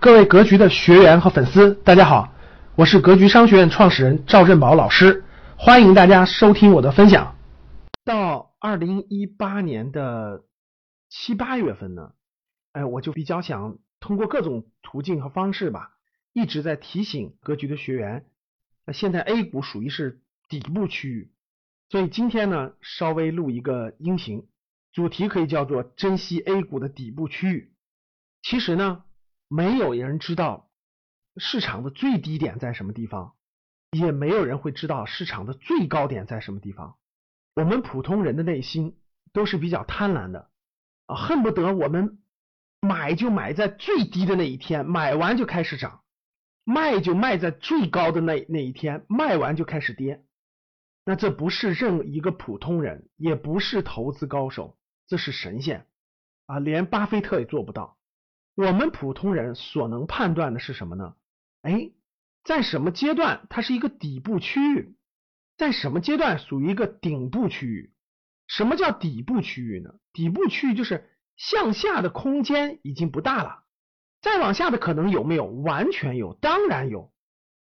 各位格局的学员和粉丝，大家好，我是格局商学院创始人赵振宝老师，欢迎大家收听我的分享。到二零一八年的七八月份呢，哎，我就比较想通过各种途径和方式吧，一直在提醒格局的学员，那现在 A 股属于是底部区域，所以今天呢，稍微录一个音频，主题可以叫做珍惜 A 股的底部区域。其实呢。没有人知道市场的最低点在什么地方，也没有人会知道市场的最高点在什么地方。我们普通人的内心都是比较贪婪的啊，恨不得我们买就买在最低的那一天，买完就开始涨；卖就卖在最高的那那一天，卖完就开始跌。那这不是任一个普通人，也不是投资高手，这是神仙啊，连巴菲特也做不到。我们普通人所能判断的是什么呢？哎，在什么阶段它是一个底部区域，在什么阶段属于一个顶部区域？什么叫底部区域呢？底部区域就是向下的空间已经不大了，再往下的可能有没有？完全有，当然有，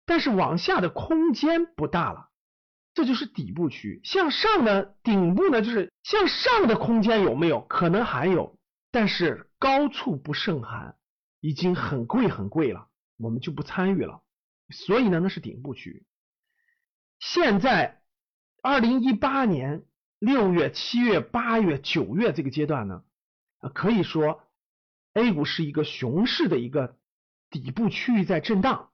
但是往下的空间不大了，这就是底部区域。向上的顶部呢，就是向上的空间有没有？可能还有，但是。高处不胜寒，已经很贵很贵了，我们就不参与了。所以呢，那是顶部区域。现在二零一八年六月、七月、八月、九月这个阶段呢，可以说 A 股是一个熊市的一个底部区域在震荡，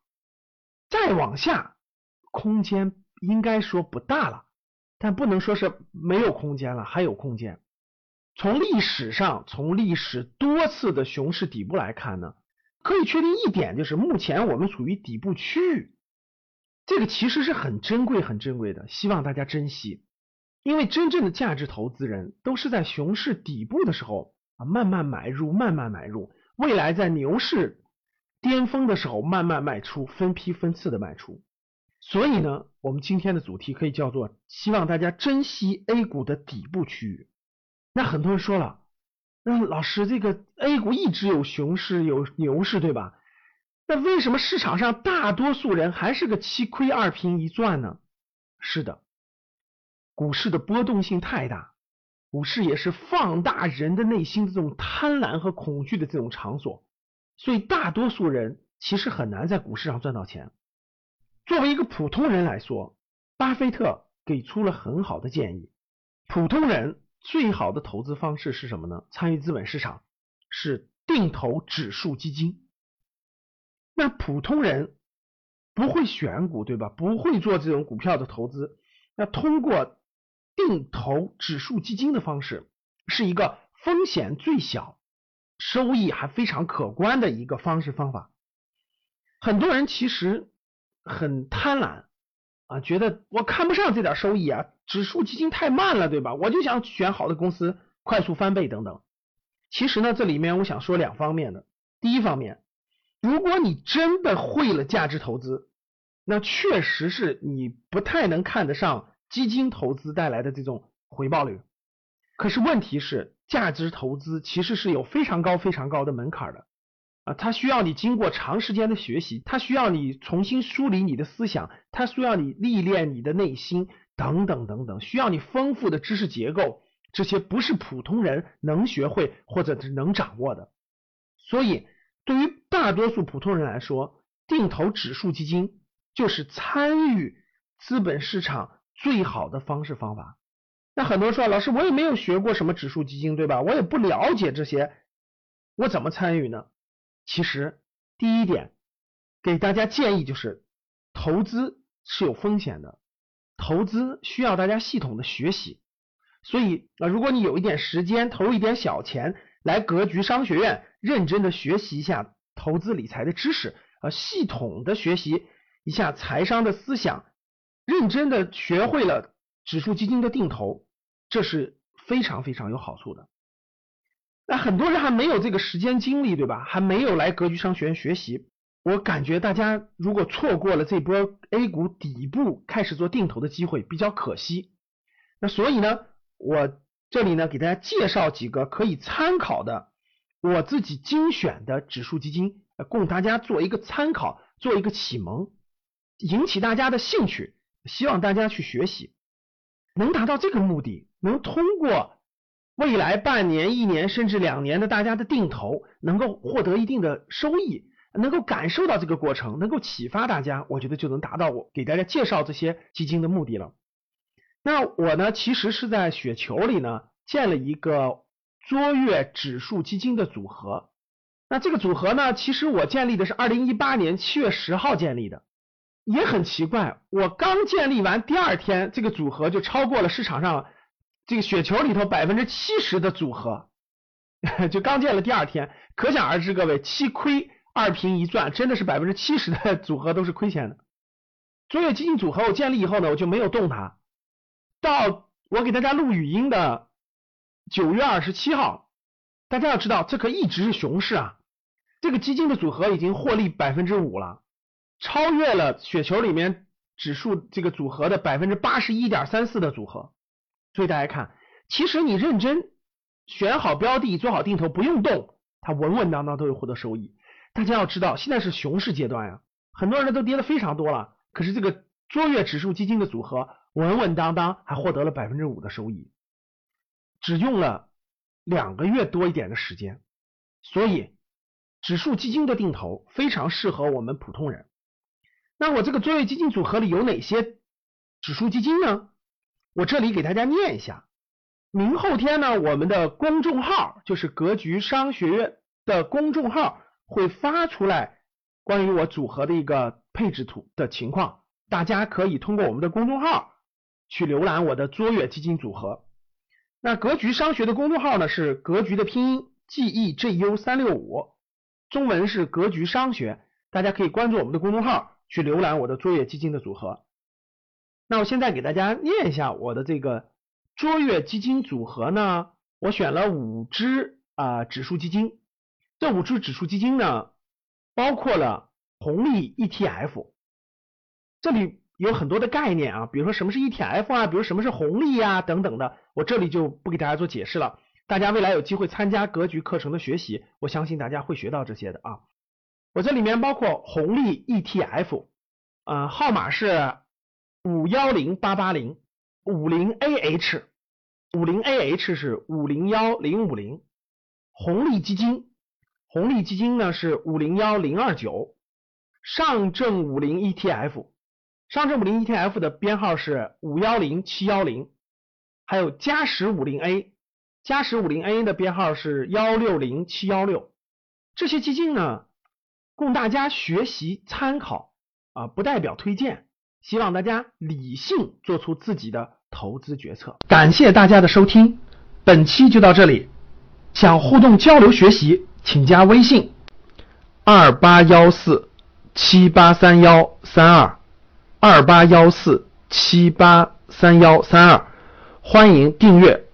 再往下空间应该说不大了，但不能说是没有空间了，还有空间。从历史上，从历史多次的熊市底部来看呢，可以确定一点，就是目前我们处于底部区域，这个其实是很珍贵、很珍贵的，希望大家珍惜。因为真正的价值投资人都是在熊市底部的时候啊，慢慢买入，慢慢买入，未来在牛市巅峰的时候慢慢卖出，分批分次的卖出。所以呢，我们今天的主题可以叫做希望大家珍惜 A 股的底部区域。那很多人说了，那老师，这个 A 股一直有熊市有牛市，对吧？那为什么市场上大多数人还是个七亏二平一赚呢？是的，股市的波动性太大，股市也是放大人的内心的这种贪婪和恐惧的这种场所，所以大多数人其实很难在股市上赚到钱。作为一个普通人来说，巴菲特给出了很好的建议，普通人。最好的投资方式是什么呢？参与资本市场是定投指数基金。那普通人不会选股，对吧？不会做这种股票的投资。那通过定投指数基金的方式，是一个风险最小、收益还非常可观的一个方式方法。很多人其实很贪婪。啊，觉得我看不上这点收益啊，指数基金太慢了，对吧？我就想选好的公司，快速翻倍等等。其实呢，这里面我想说两方面的。第一方面，如果你真的会了价值投资，那确实是你不太能看得上基金投资带来的这种回报率。可是问题是，价值投资其实是有非常高、非常高的门槛的。它需要你经过长时间的学习，它需要你重新梳理你的思想，它需要你历练你的内心，等等等等，需要你丰富的知识结构，这些不是普通人能学会或者是能掌握的。所以，对于大多数普通人来说，定投指数基金就是参与资本市场最好的方式方法。那很多人说，老师，我也没有学过什么指数基金，对吧？我也不了解这些，我怎么参与呢？其实，第一点给大家建议就是，投资是有风险的，投资需要大家系统的学习。所以啊，如果你有一点时间，投一点小钱来格局商学院，认真的学习一下投资理财的知识，啊，系统的学习一下财商的思想，认真的学会了指数基金的定投，这是非常非常有好处的。那很多人还没有这个时间精力，对吧？还没有来格局商学院学习。我感觉大家如果错过了这波 A 股底部开始做定投的机会，比较可惜。那所以呢，我这里呢给大家介绍几个可以参考的我自己精选的指数基金，供大家做一个参考，做一个启蒙，引起大家的兴趣，希望大家去学习，能达到这个目的，能通过未来半年、一年甚至两年的大家的定投，能够获得一定的收益，能够感受到这个过程，能够启发大家，我觉得就能达到我给大家介绍这些基金的目的了。那我呢，其实是在雪球里呢建了一个卓越指数基金的组合。那这个组合呢，其实我建立的是二零一八年七月十号建立的，也很奇怪，我刚建立完第二天，这个组合就超过了市场上这个雪球里头百分之七十的组合，就刚建了第二天，可想而知，各位七亏二平一赚，真的是百分之七十的 组合都是亏钱的。卓越基金组合我建立以后呢，我就没有动它。到我给大家录语音的九月二十七号，大家要知道，这可一直是熊市啊！这个基金的组合已经获利百分之五了，超越了雪球里面指数这个组合的百分之八十一点三四的组合。所以大家看，其实你认真选好标的，做好定投，不用动，它稳稳当当都会获得收益。大家要知道，现在是熊市阶段呀，很多人都跌的非常多了，可是这个卓越指数基金的组合。稳稳当当，还获得了百分之五的收益，只用了两个月多一点的时间，所以指数基金的定投非常适合我们普通人。那我这个卓越基金组合里有哪些指数基金呢？我这里给大家念一下。明后天呢，我们的公众号就是格局商学院的公众号会发出来关于我组合的一个配置图的情况，大家可以通过我们的公众号。去浏览我的卓越基金组合。那格局商学的公众号呢是格局的拼音 G E G U 三六五，中文是格局商学，大家可以关注我们的公众号去浏览我的卓越基金的组合。那我现在给大家念一下我的这个卓越基金组合呢，我选了五只啊指数基金，这五只指数基金呢包括了红利 ETF，这里。有很多的概念啊，比如说什么是 ETF 啊，比如什么是红利啊等等的，我这里就不给大家做解释了。大家未来有机会参加格局课程的学习，我相信大家会学到这些的啊。我这里面包括红利 ETF，呃，号码是五幺零八八零五零 AH，五零 AH 是五零幺零五零，红利基金，红利基金呢是五零幺零二九，上证五零 ETF。上证五零 ETF 的编号是五幺零七幺零，还有嘉实五零 A，嘉实五零 A 的编号是幺六零七幺六。这些基金呢，供大家学习参考啊，不代表推荐，希望大家理性做出自己的投资决策。感谢大家的收听，本期就到这里。想互动交流学习，请加微信二八幺四七八三幺三二。二八幺四七八三幺三二，欢迎订阅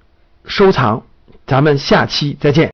收藏，咱们下期再见。